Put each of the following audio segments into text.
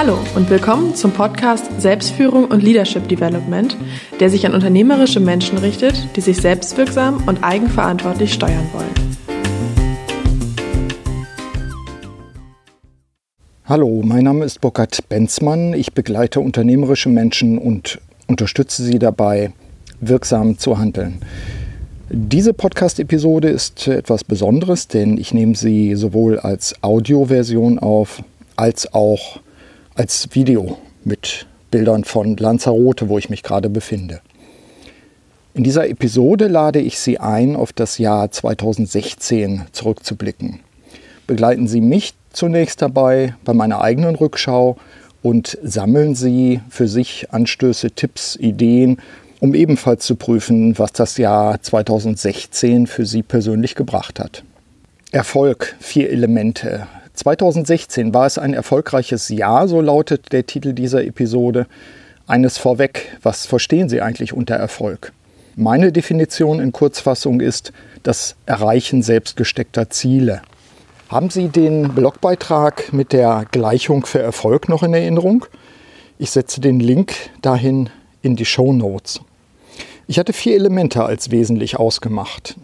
Hallo und willkommen zum Podcast Selbstführung und Leadership Development, der sich an unternehmerische Menschen richtet, die sich selbstwirksam und eigenverantwortlich steuern wollen. Hallo, mein Name ist Burkhard Benzmann. Ich begleite unternehmerische Menschen und unterstütze sie dabei, wirksam zu handeln. Diese Podcast-Episode ist etwas Besonderes, denn ich nehme sie sowohl als Audioversion auf als auch als Video mit Bildern von Lanzarote, wo ich mich gerade befinde. In dieser Episode lade ich Sie ein, auf das Jahr 2016 zurückzublicken. Begleiten Sie mich zunächst dabei bei meiner eigenen Rückschau und sammeln Sie für sich Anstöße, Tipps, Ideen, um ebenfalls zu prüfen, was das Jahr 2016 für Sie persönlich gebracht hat. Erfolg, vier Elemente, 2016 war es ein erfolgreiches Jahr, so lautet der Titel dieser Episode. Eines vorweg, was verstehen Sie eigentlich unter Erfolg? Meine Definition in Kurzfassung ist das Erreichen selbstgesteckter Ziele. Haben Sie den Blogbeitrag mit der Gleichung für Erfolg noch in Erinnerung? Ich setze den Link dahin in die Show Notes. Ich hatte vier Elemente als wesentlich ausgemacht.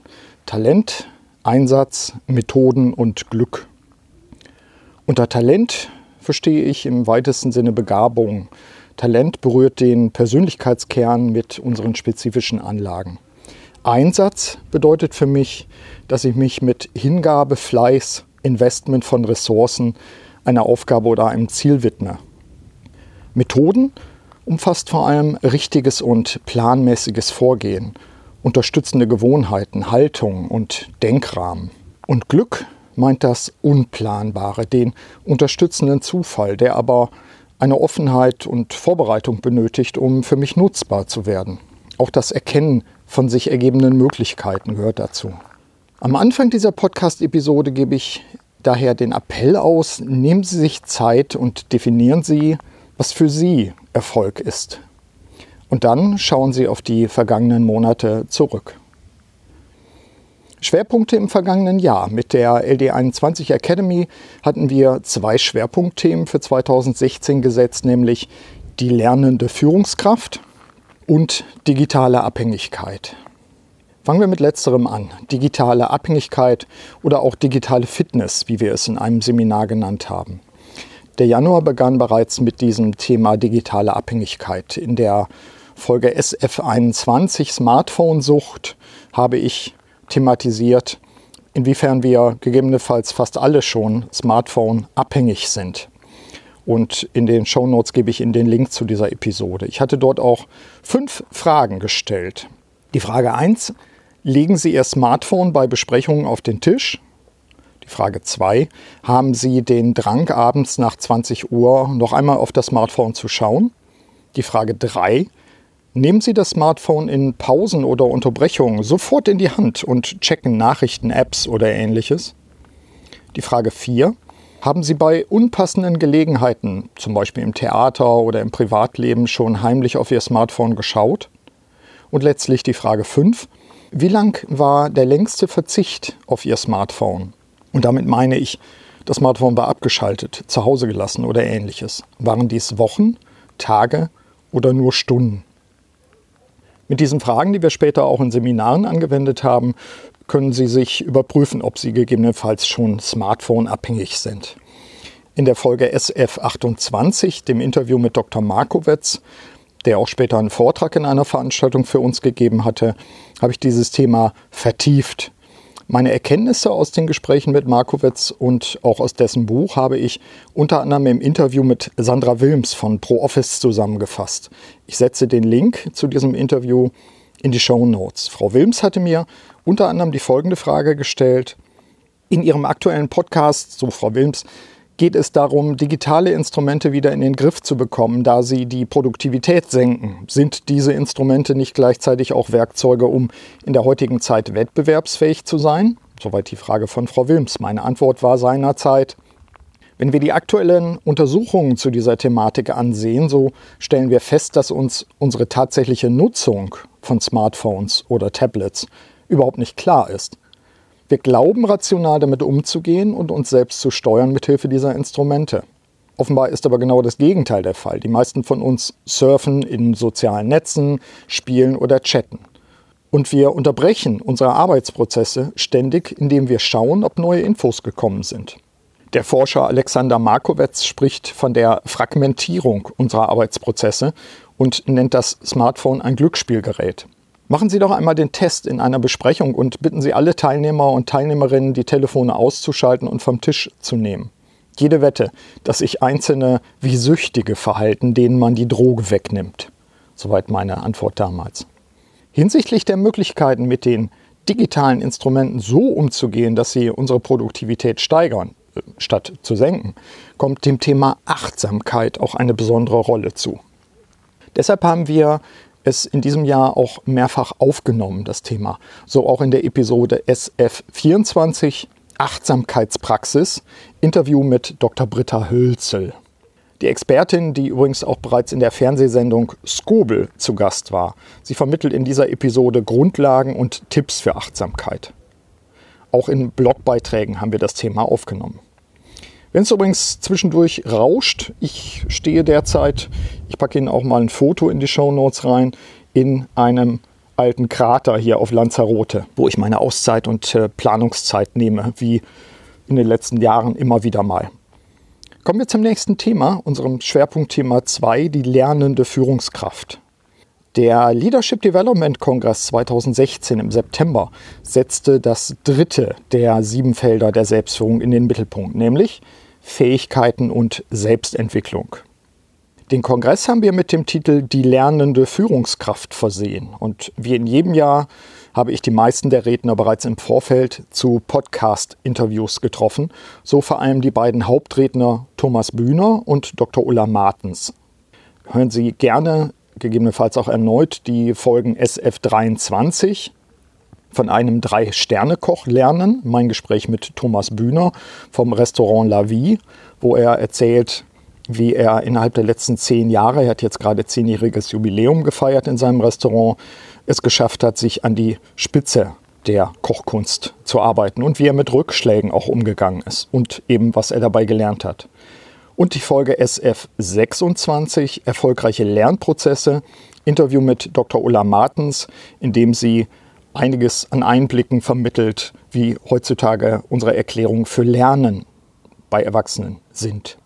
Talent, Einsatz, Methoden und Glück. Unter Talent verstehe ich im weitesten Sinne Begabung. Talent berührt den Persönlichkeitskern mit unseren spezifischen Anlagen. Einsatz bedeutet für mich, dass ich mich mit Hingabe, Fleiß, Investment von Ressourcen einer Aufgabe oder einem Ziel widme. Methoden umfasst vor allem richtiges und planmäßiges Vorgehen, unterstützende Gewohnheiten, Haltung und Denkrahmen. Und Glück meint das Unplanbare, den unterstützenden Zufall, der aber eine Offenheit und Vorbereitung benötigt, um für mich nutzbar zu werden. Auch das Erkennen von sich ergebenden Möglichkeiten gehört dazu. Am Anfang dieser Podcast-Episode gebe ich daher den Appell aus, nehmen Sie sich Zeit und definieren Sie, was für Sie Erfolg ist. Und dann schauen Sie auf die vergangenen Monate zurück. Schwerpunkte im vergangenen Jahr. Mit der LD21 Academy hatten wir zwei Schwerpunktthemen für 2016 gesetzt, nämlich die lernende Führungskraft und digitale Abhängigkeit. Fangen wir mit letzterem an. Digitale Abhängigkeit oder auch digitale Fitness, wie wir es in einem Seminar genannt haben. Der Januar begann bereits mit diesem Thema digitale Abhängigkeit. In der Folge SF21 Smartphone-Sucht habe ich thematisiert, inwiefern wir gegebenenfalls fast alle schon Smartphone abhängig sind. Und in den Show Notes gebe ich Ihnen den Link zu dieser Episode. Ich hatte dort auch fünf Fragen gestellt. Die Frage 1, legen Sie Ihr Smartphone bei Besprechungen auf den Tisch? Die Frage 2, haben Sie den Drang, abends nach 20 Uhr noch einmal auf das Smartphone zu schauen? Die Frage 3, Nehmen Sie das Smartphone in Pausen oder Unterbrechungen sofort in die Hand und checken Nachrichten, Apps oder ähnliches. Die Frage 4. Haben Sie bei unpassenden Gelegenheiten, zum Beispiel im Theater oder im Privatleben, schon heimlich auf Ihr Smartphone geschaut? Und letztlich die Frage 5. Wie lang war der längste Verzicht auf Ihr Smartphone? Und damit meine ich, das Smartphone war abgeschaltet, zu Hause gelassen oder ähnliches. Waren dies Wochen, Tage oder nur Stunden? Mit diesen Fragen, die wir später auch in Seminaren angewendet haben, können Sie sich überprüfen, ob Sie gegebenenfalls schon Smartphone-abhängig sind. In der Folge SF28, dem Interview mit Dr. Markowitz, der auch später einen Vortrag in einer Veranstaltung für uns gegeben hatte, habe ich dieses Thema vertieft. Meine Erkenntnisse aus den Gesprächen mit Markowitz und auch aus dessen Buch habe ich unter anderem im Interview mit Sandra Wilms von ProOffice zusammengefasst. Ich setze den Link zu diesem Interview in die Show Notes. Frau Wilms hatte mir unter anderem die folgende Frage gestellt. In ihrem aktuellen Podcast, so Frau Wilms, geht es darum, digitale Instrumente wieder in den Griff zu bekommen, da sie die Produktivität senken. Sind diese Instrumente nicht gleichzeitig auch Werkzeuge, um in der heutigen Zeit wettbewerbsfähig zu sein? Soweit die Frage von Frau Wilms. Meine Antwort war seinerzeit, wenn wir die aktuellen Untersuchungen zu dieser Thematik ansehen, so stellen wir fest, dass uns unsere tatsächliche Nutzung von Smartphones oder Tablets überhaupt nicht klar ist. Wir glauben rational damit umzugehen und uns selbst zu steuern mithilfe dieser Instrumente. Offenbar ist aber genau das Gegenteil der Fall. Die meisten von uns surfen in sozialen Netzen, spielen oder chatten. Und wir unterbrechen unsere Arbeitsprozesse ständig, indem wir schauen, ob neue Infos gekommen sind. Der Forscher Alexander Markowitz spricht von der Fragmentierung unserer Arbeitsprozesse und nennt das Smartphone ein Glücksspielgerät. Machen Sie doch einmal den Test in einer Besprechung und bitten Sie alle Teilnehmer und Teilnehmerinnen, die Telefone auszuschalten und vom Tisch zu nehmen. Jede Wette, dass sich Einzelne wie Süchtige verhalten, denen man die Droge wegnimmt. Soweit meine Antwort damals. Hinsichtlich der Möglichkeiten, mit den digitalen Instrumenten so umzugehen, dass sie unsere Produktivität steigern, äh, statt zu senken, kommt dem Thema Achtsamkeit auch eine besondere Rolle zu. Deshalb haben wir es in diesem Jahr auch mehrfach aufgenommen, das Thema. So auch in der Episode SF24 Achtsamkeitspraxis, Interview mit Dr. Britta Hölzel. Die Expertin, die übrigens auch bereits in der Fernsehsendung Skobel zu Gast war. Sie vermittelt in dieser Episode Grundlagen und Tipps für Achtsamkeit. Auch in Blogbeiträgen haben wir das Thema aufgenommen. Wenn es übrigens zwischendurch rauscht, ich stehe derzeit, ich packe Ihnen auch mal ein Foto in die Show Notes rein, in einem alten Krater hier auf Lanzarote, wo ich meine Auszeit und äh, Planungszeit nehme, wie in den letzten Jahren immer wieder mal. Kommen wir zum nächsten Thema, unserem Schwerpunktthema 2, die lernende Führungskraft. Der Leadership Development Kongress 2016 im September setzte das dritte der sieben Felder der Selbstführung in den Mittelpunkt, nämlich Fähigkeiten und Selbstentwicklung. Den Kongress haben wir mit dem Titel Die lernende Führungskraft versehen. Und wie in jedem Jahr habe ich die meisten der Redner bereits im Vorfeld zu Podcast-Interviews getroffen. So vor allem die beiden Hauptredner Thomas Bühner und Dr. Ulla Martens. Hören Sie gerne, gegebenenfalls auch erneut, die Folgen SF23 von einem Drei-Sterne-Koch lernen. Mein Gespräch mit Thomas Bühner vom Restaurant La Vie, wo er erzählt, wie er innerhalb der letzten zehn Jahre, er hat jetzt gerade zehnjähriges Jubiläum gefeiert in seinem Restaurant, es geschafft hat, sich an die Spitze der Kochkunst zu arbeiten und wie er mit Rückschlägen auch umgegangen ist und eben was er dabei gelernt hat. Und die Folge SF 26, erfolgreiche Lernprozesse, Interview mit Dr. Ulla Martens, in dem sie einiges an Einblicken vermittelt, wie heutzutage unsere Erklärungen für Lernen bei Erwachsenen sind.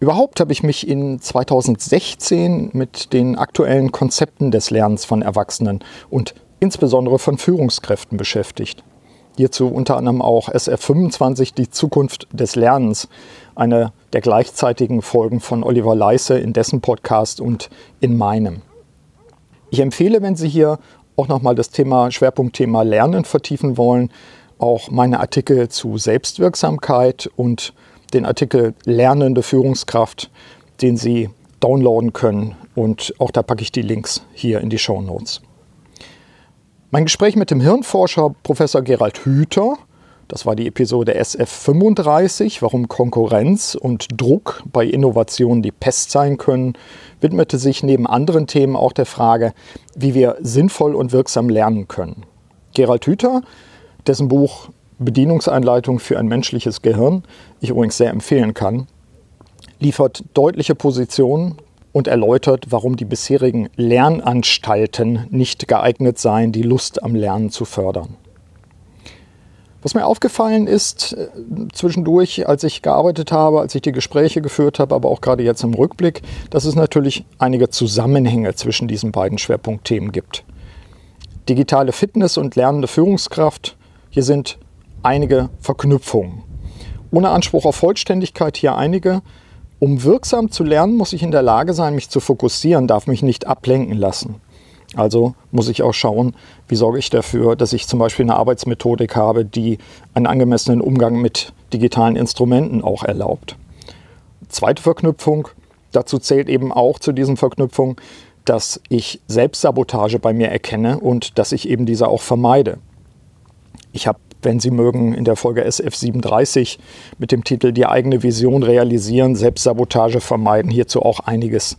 Überhaupt habe ich mich in 2016 mit den aktuellen Konzepten des Lernens von Erwachsenen und insbesondere von Führungskräften beschäftigt. Hierzu unter anderem auch SF25 Die Zukunft des Lernens, eine der gleichzeitigen Folgen von Oliver Leisse in dessen Podcast und in meinem. Ich empfehle, wenn Sie hier auch nochmal das Thema, Schwerpunktthema Lernen vertiefen wollen, auch meine Artikel zu Selbstwirksamkeit und den Artikel Lernende Führungskraft, den Sie downloaden können. Und auch da packe ich die Links hier in die Show Notes. Mein Gespräch mit dem Hirnforscher Professor Gerald Hüther, das war die Episode SF35, warum Konkurrenz und Druck bei Innovationen die Pest sein können, widmete sich neben anderen Themen auch der Frage, wie wir sinnvoll und wirksam lernen können. Gerald Hüther, dessen Buch Bedienungseinleitung für ein menschliches Gehirn, ich übrigens sehr empfehlen kann, liefert deutliche Positionen und erläutert, warum die bisherigen Lernanstalten nicht geeignet seien, die Lust am Lernen zu fördern. Was mir aufgefallen ist äh, zwischendurch, als ich gearbeitet habe, als ich die Gespräche geführt habe, aber auch gerade jetzt im Rückblick, dass es natürlich einige Zusammenhänge zwischen diesen beiden Schwerpunktthemen gibt. Digitale Fitness und lernende Führungskraft, hier sind einige Verknüpfungen. Ohne Anspruch auf Vollständigkeit hier einige. Um wirksam zu lernen, muss ich in der Lage sein, mich zu fokussieren, darf mich nicht ablenken lassen. Also muss ich auch schauen, wie sorge ich dafür, dass ich zum Beispiel eine Arbeitsmethodik habe, die einen angemessenen Umgang mit digitalen Instrumenten auch erlaubt. Zweite Verknüpfung, dazu zählt eben auch zu diesen Verknüpfungen, dass ich Selbstsabotage bei mir erkenne und dass ich eben diese auch vermeide. Ich habe, wenn Sie mögen, in der Folge SF37 mit dem Titel Die eigene Vision realisieren, Selbstsabotage vermeiden, hierzu auch einiges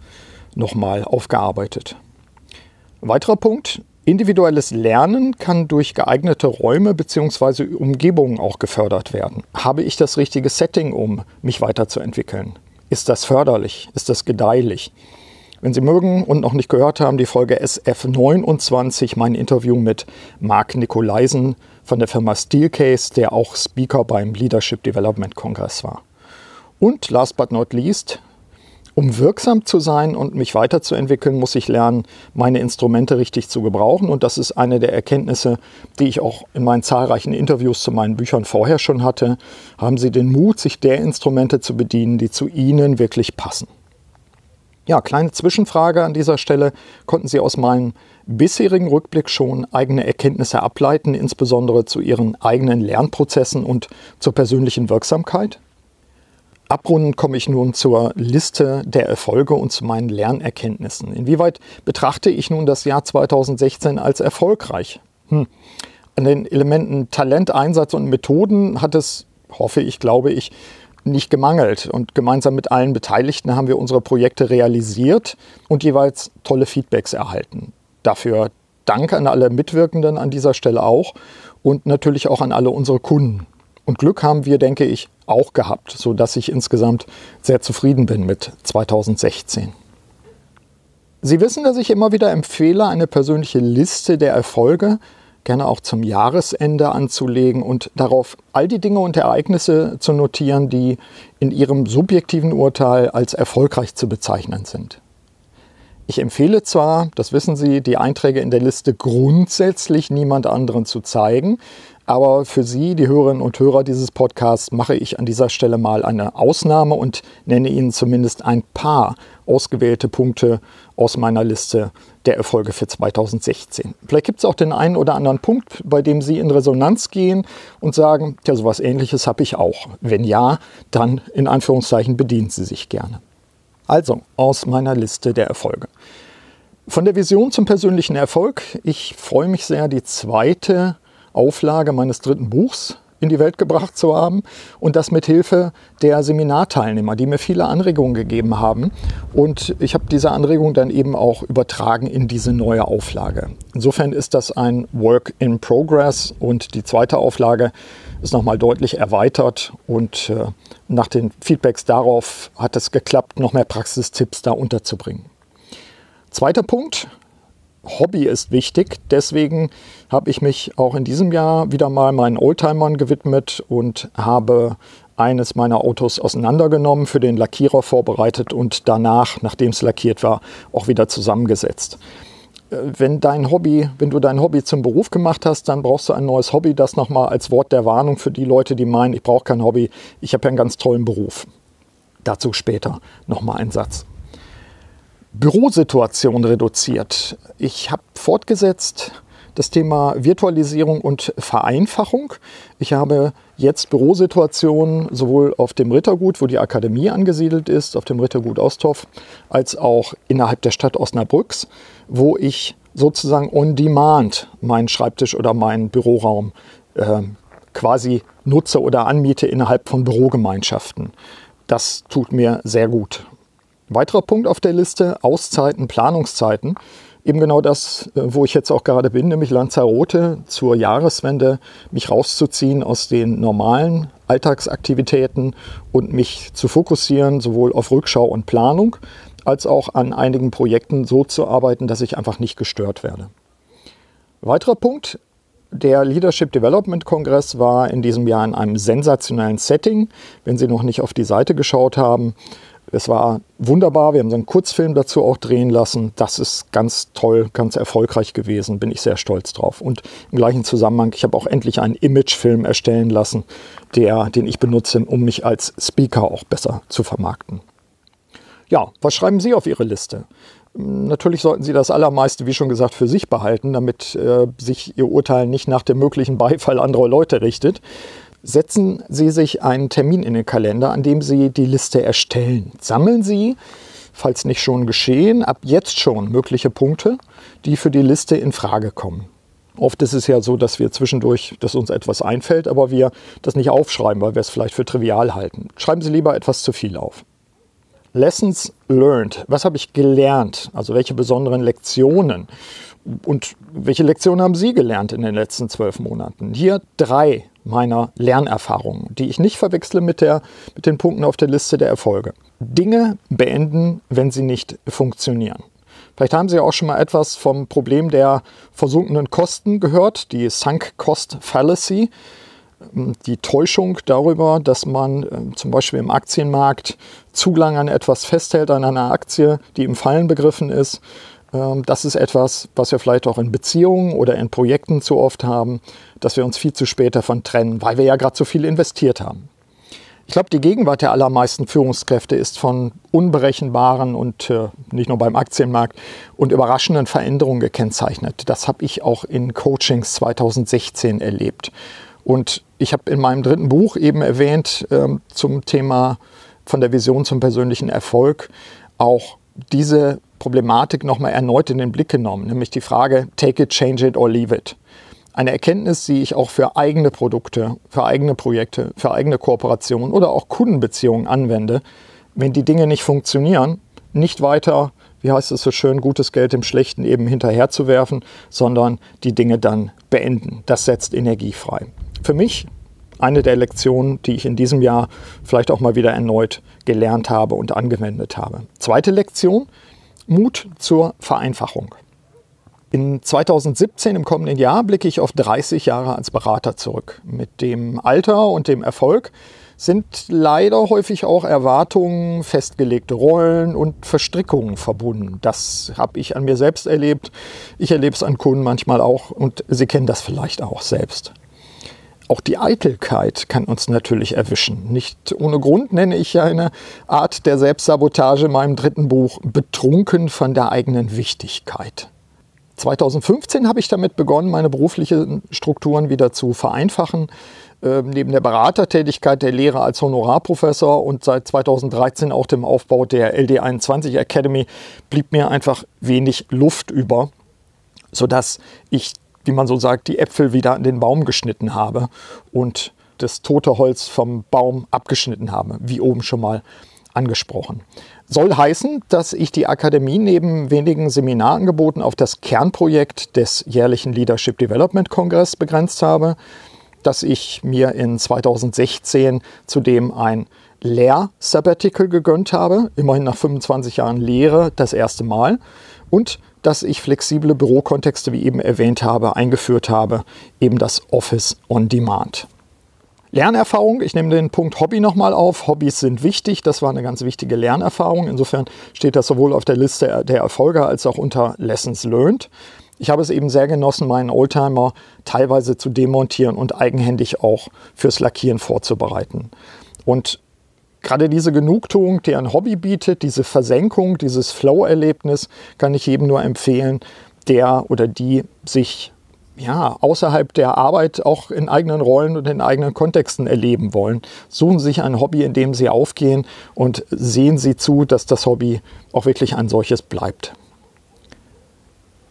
nochmal aufgearbeitet. Weiterer Punkt, individuelles Lernen kann durch geeignete Räume bzw. Umgebungen auch gefördert werden. Habe ich das richtige Setting, um mich weiterzuentwickeln? Ist das förderlich? Ist das gedeihlich? Wenn Sie mögen und noch nicht gehört haben, die Folge SF29, mein Interview mit Marc Nikolaisen von der Firma Steelcase, der auch Speaker beim Leadership Development Kongress war. Und last but not least, um wirksam zu sein und mich weiterzuentwickeln, muss ich lernen, meine Instrumente richtig zu gebrauchen. Und das ist eine der Erkenntnisse, die ich auch in meinen zahlreichen Interviews zu meinen Büchern vorher schon hatte. Haben Sie den Mut, sich der Instrumente zu bedienen, die zu Ihnen wirklich passen. Ja, kleine Zwischenfrage an dieser Stelle. Konnten Sie aus meinem bisherigen Rückblick schon eigene Erkenntnisse ableiten, insbesondere zu Ihren eigenen Lernprozessen und zur persönlichen Wirksamkeit? Abrundend komme ich nun zur Liste der Erfolge und zu meinen Lernerkenntnissen. Inwieweit betrachte ich nun das Jahr 2016 als erfolgreich? Hm. An den Elementen Talent, Einsatz und Methoden hat es, hoffe ich, glaube ich, nicht gemangelt. Und gemeinsam mit allen Beteiligten haben wir unsere Projekte realisiert und jeweils tolle Feedbacks erhalten. Dafür Dank an alle Mitwirkenden an dieser Stelle auch und natürlich auch an alle unsere Kunden. Und Glück haben wir, denke ich, auch gehabt, sodass ich insgesamt sehr zufrieden bin mit 2016. Sie wissen, dass ich immer wieder empfehle, eine persönliche Liste der Erfolge gerne auch zum Jahresende anzulegen und darauf all die Dinge und Ereignisse zu notieren, die in Ihrem subjektiven Urteil als erfolgreich zu bezeichnen sind. Ich empfehle zwar, das wissen Sie, die Einträge in der Liste grundsätzlich niemand anderen zu zeigen, aber für Sie, die Hörerinnen und Hörer dieses Podcasts, mache ich an dieser Stelle mal eine Ausnahme und nenne Ihnen zumindest ein paar ausgewählte Punkte aus meiner Liste der Erfolge für 2016. Vielleicht gibt es auch den einen oder anderen Punkt, bei dem Sie in Resonanz gehen und sagen, ja, sowas ähnliches habe ich auch. Wenn ja, dann in Anführungszeichen bedienen Sie sich gerne. Also aus meiner Liste der Erfolge. Von der Vision zum persönlichen Erfolg. Ich freue mich sehr, die zweite Auflage meines dritten Buchs in die Welt gebracht zu haben und das mit Hilfe der Seminarteilnehmer, die mir viele Anregungen gegeben haben. Und ich habe diese Anregungen dann eben auch übertragen in diese neue Auflage. Insofern ist das ein Work in Progress und die zweite Auflage ist nochmal deutlich erweitert und äh, nach den Feedbacks darauf hat es geklappt, noch mehr Praxistipps da unterzubringen. Zweiter Punkt, Hobby ist wichtig. Deswegen habe ich mich auch in diesem Jahr wieder mal meinen Oldtimern gewidmet und habe eines meiner Autos auseinandergenommen, für den Lackierer vorbereitet und danach, nachdem es lackiert war, auch wieder zusammengesetzt. Äh, wenn dein Hobby, wenn du dein Hobby zum Beruf gemacht hast, dann brauchst du ein neues Hobby. Das nochmal als Wort der Warnung für die Leute, die meinen, ich brauche kein Hobby, ich habe ja einen ganz tollen Beruf. Dazu später nochmal ein Satz. Bürosituation reduziert. Ich habe fortgesetzt das Thema Virtualisierung und Vereinfachung. Ich habe jetzt Bürosituationen sowohl auf dem Rittergut, wo die Akademie angesiedelt ist, auf dem Rittergut Osthoff, als auch innerhalb der Stadt Osnabrücks, wo ich sozusagen on demand meinen Schreibtisch oder meinen Büroraum äh, quasi nutze oder anmiete innerhalb von Bürogemeinschaften. Das tut mir sehr gut. Weiterer Punkt auf der Liste, Auszeiten, Planungszeiten. Eben genau das, äh, wo ich jetzt auch gerade bin, nämlich Lanzarote zur Jahreswende, mich rauszuziehen aus den normalen Alltagsaktivitäten und mich zu fokussieren, sowohl auf Rückschau und Planung, als auch an einigen Projekten so zu arbeiten, dass ich einfach nicht gestört werde. Weiterer Punkt, der Leadership Development Kongress war in diesem Jahr in einem sensationellen Setting. Wenn Sie noch nicht auf die Seite geschaut haben, es war wunderbar. Wir haben so einen Kurzfilm dazu auch drehen lassen. Das ist ganz toll, ganz erfolgreich gewesen. Bin ich sehr stolz drauf. Und im gleichen Zusammenhang, ich habe auch endlich einen Imagefilm erstellen lassen, der, den ich benutze, um mich als Speaker auch besser zu vermarkten. Ja, was schreiben Sie auf Ihre Liste? Natürlich sollten Sie das Allermeiste, wie schon gesagt, für sich behalten, damit äh, sich Ihr Urteil nicht nach dem möglichen Beifall anderer Leute richtet setzen Sie sich einen Termin in den Kalender, an dem Sie die Liste erstellen. Sammeln Sie, falls nicht schon geschehen, ab jetzt schon mögliche Punkte, die für die Liste in Frage kommen. Oft ist es ja so, dass wir zwischendurch, dass uns etwas einfällt, aber wir das nicht aufschreiben, weil wir es vielleicht für trivial halten. Schreiben Sie lieber etwas zu viel auf. Lessons learned. Was habe ich gelernt? Also welche besonderen Lektionen? Und welche Lektionen haben Sie gelernt in den letzten zwölf Monaten? Hier drei meiner Lernerfahrungen, die ich nicht verwechsle mit, der, mit den Punkten auf der Liste der Erfolge. Dinge beenden, wenn sie nicht funktionieren. Vielleicht haben Sie auch schon mal etwas vom Problem der versunkenen Kosten gehört, die Sunk Cost Fallacy, die Täuschung darüber, dass man äh, zum Beispiel im Aktienmarkt zu lange an etwas festhält, an einer Aktie, die im Fallen begriffen ist das ist etwas, was wir vielleicht auch in Beziehungen oder in Projekten zu oft haben, dass wir uns viel zu spät davon trennen, weil wir ja gerade so viel investiert haben. Ich glaube, die Gegenwart der allermeisten Führungskräfte ist von unberechenbaren und äh, nicht nur beim Aktienmarkt und überraschenden Veränderungen gekennzeichnet. Das habe ich auch in Coachings 2016 erlebt. Und ich habe in meinem dritten Buch eben erwähnt ähm, zum Thema von der Vision zum persönlichen Erfolg auch diese Problematik nochmal erneut in den Blick genommen, nämlich die Frage, take it, change it or leave it. Eine Erkenntnis, die ich auch für eigene Produkte, für eigene Projekte, für eigene Kooperationen oder auch Kundenbeziehungen anwende. Wenn die Dinge nicht funktionieren, nicht weiter, wie heißt es so schön, gutes Geld im Schlechten eben hinterherzuwerfen, sondern die Dinge dann beenden. Das setzt Energie frei. Für mich eine der Lektionen, die ich in diesem Jahr vielleicht auch mal wieder erneut gelernt habe und angewendet habe. Zweite Lektion, Mut zur Vereinfachung. In 2017, im kommenden Jahr, blicke ich auf 30 Jahre als Berater zurück. Mit dem Alter und dem Erfolg sind leider häufig auch Erwartungen, festgelegte Rollen und Verstrickungen verbunden. Das habe ich an mir selbst erlebt. Ich erlebe es an Kunden manchmal auch und Sie kennen das vielleicht auch selbst. Auch die Eitelkeit kann uns natürlich erwischen. Nicht ohne Grund nenne ich ja eine Art der Selbstsabotage in meinem dritten Buch betrunken von der eigenen Wichtigkeit. 2015 habe ich damit begonnen, meine beruflichen Strukturen wieder zu vereinfachen. Äh, neben der Beratertätigkeit der Lehre als Honorarprofessor und seit 2013 auch dem Aufbau der LD21 Academy blieb mir einfach wenig Luft über, sodass ich wie man so sagt, die Äpfel wieder an den Baum geschnitten habe und das tote Holz vom Baum abgeschnitten habe, wie oben schon mal angesprochen. Soll heißen, dass ich die Akademie neben wenigen Seminarangeboten auf das Kernprojekt des jährlichen Leadership Development Kongress begrenzt habe, dass ich mir in 2016 zudem ein Lehr-Sabbatical gegönnt habe, immerhin nach 25 Jahren Lehre das erste Mal, und dass ich flexible Bürokontexte, wie eben erwähnt habe, eingeführt habe, eben das Office on Demand. Lernerfahrung, ich nehme den Punkt Hobby nochmal auf. Hobbys sind wichtig, das war eine ganz wichtige Lernerfahrung. Insofern steht das sowohl auf der Liste der Erfolge als auch unter Lessons Learned. Ich habe es eben sehr genossen, meinen Oldtimer teilweise zu demontieren und eigenhändig auch fürs Lackieren vorzubereiten. Und gerade diese Genugtuung, die ein Hobby bietet, diese Versenkung, dieses Flow-Erlebnis, kann ich jedem nur empfehlen, der oder die sich ja, außerhalb der Arbeit auch in eigenen Rollen und in eigenen Kontexten erleben wollen. Suchen Sie sich ein Hobby, in dem Sie aufgehen und sehen Sie zu, dass das Hobby auch wirklich ein solches bleibt.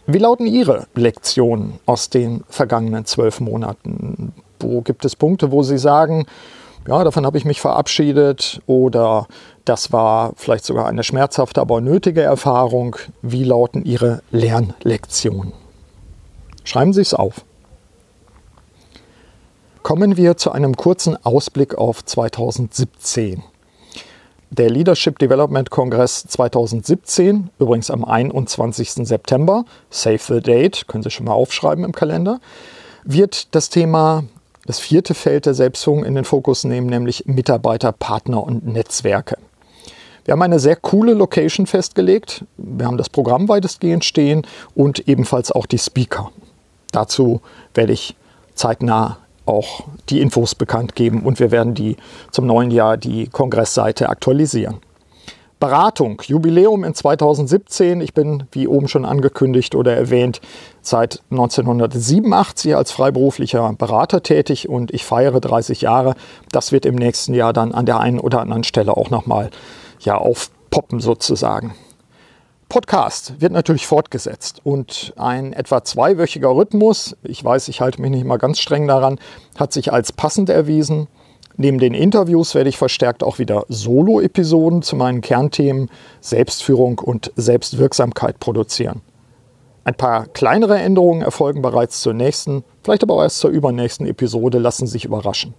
Wie lauten Ihre Lektionen aus den vergangenen zwölf Monaten? Wo gibt es Punkte, wo Sie sagen, ja, davon habe ich mich verabschiedet oder das war vielleicht sogar eine schmerzhafte, aber nötige Erfahrung. Wie lauten Ihre Lernlektionen? Schreiben Sie es auf. Kommen wir zu einem kurzen Ausblick auf 2017. Der Leadership Development Kongress 2017, übrigens am 21. September, save the date, können Sie schon mal aufschreiben im Kalender, wird das Thema das vierte Feld der Selbstführung in den Fokus nehmen, nämlich Mitarbeiter, Partner und Netzwerke. Wir haben eine sehr coole Location festgelegt. Wir haben das Programm weitestgehend stehen und ebenfalls auch die Speaker. Dazu werde ich zeitnah auch die Infos bekannt geben und wir werden die zum neuen Jahr die Kongressseite aktualisieren. Beratung, Jubiläum in 2017. Ich bin, wie oben schon angekündigt oder erwähnt, seit 1987 als freiberuflicher Berater tätig und ich feiere 30 Jahre. Das wird im nächsten Jahr dann an der einen oder anderen Stelle auch nochmal ja, aufpoppen sozusagen. Podcast wird natürlich fortgesetzt und ein etwa zweiwöchiger Rhythmus, ich weiß, ich halte mich nicht mal ganz streng daran, hat sich als passend erwiesen. Neben den Interviews werde ich verstärkt auch wieder Solo-Episoden zu meinen Kernthemen Selbstführung und Selbstwirksamkeit produzieren. Ein paar kleinere Änderungen erfolgen bereits zur nächsten Vielleicht aber auch erst zur übernächsten Episode, lassen sich überraschen.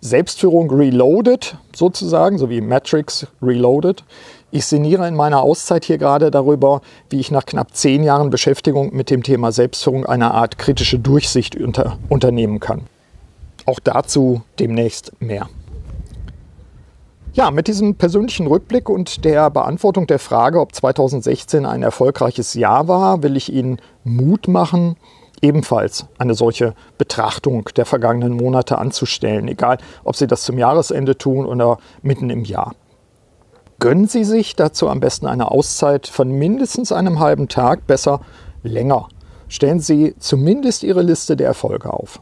Selbstführung Reloaded sozusagen, so wie Matrix Reloaded. Ich sinniere in meiner Auszeit hier gerade darüber, wie ich nach knapp zehn Jahren Beschäftigung mit dem Thema Selbstführung eine Art kritische Durchsicht unter, unternehmen kann. Auch dazu demnächst mehr. Ja, mit diesem persönlichen Rückblick und der Beantwortung der Frage, ob 2016 ein erfolgreiches Jahr war, will ich Ihnen Mut machen, ebenfalls eine solche Betrachtung der vergangenen Monate anzustellen, egal ob Sie das zum Jahresende tun oder mitten im Jahr. Gönnen Sie sich dazu am besten eine Auszeit von mindestens einem halben Tag, besser länger. Stellen Sie zumindest Ihre Liste der Erfolge auf.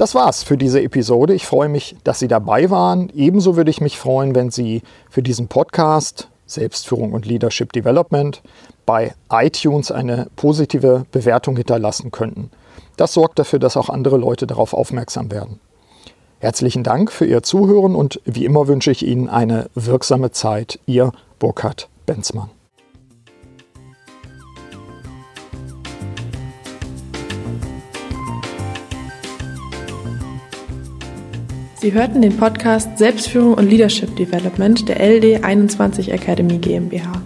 Das war's für diese Episode. Ich freue mich, dass Sie dabei waren. Ebenso würde ich mich freuen, wenn Sie für diesen Podcast Selbstführung und Leadership Development bei iTunes eine positive Bewertung hinterlassen könnten. Das sorgt dafür, dass auch andere Leute darauf aufmerksam werden. Herzlichen Dank für Ihr Zuhören und wie immer wünsche ich Ihnen eine wirksame Zeit. Ihr Burkhard Benzmann. Sie hörten den Podcast Selbstführung und Leadership Development der LD 21 Academy GmbH.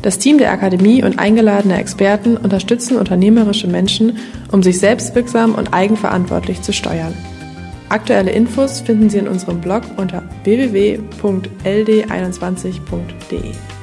Das Team der Akademie und eingeladene Experten unterstützen unternehmerische Menschen, um sich selbstwirksam und eigenverantwortlich zu steuern. Aktuelle Infos finden Sie in unserem Blog unter www.ld21.de.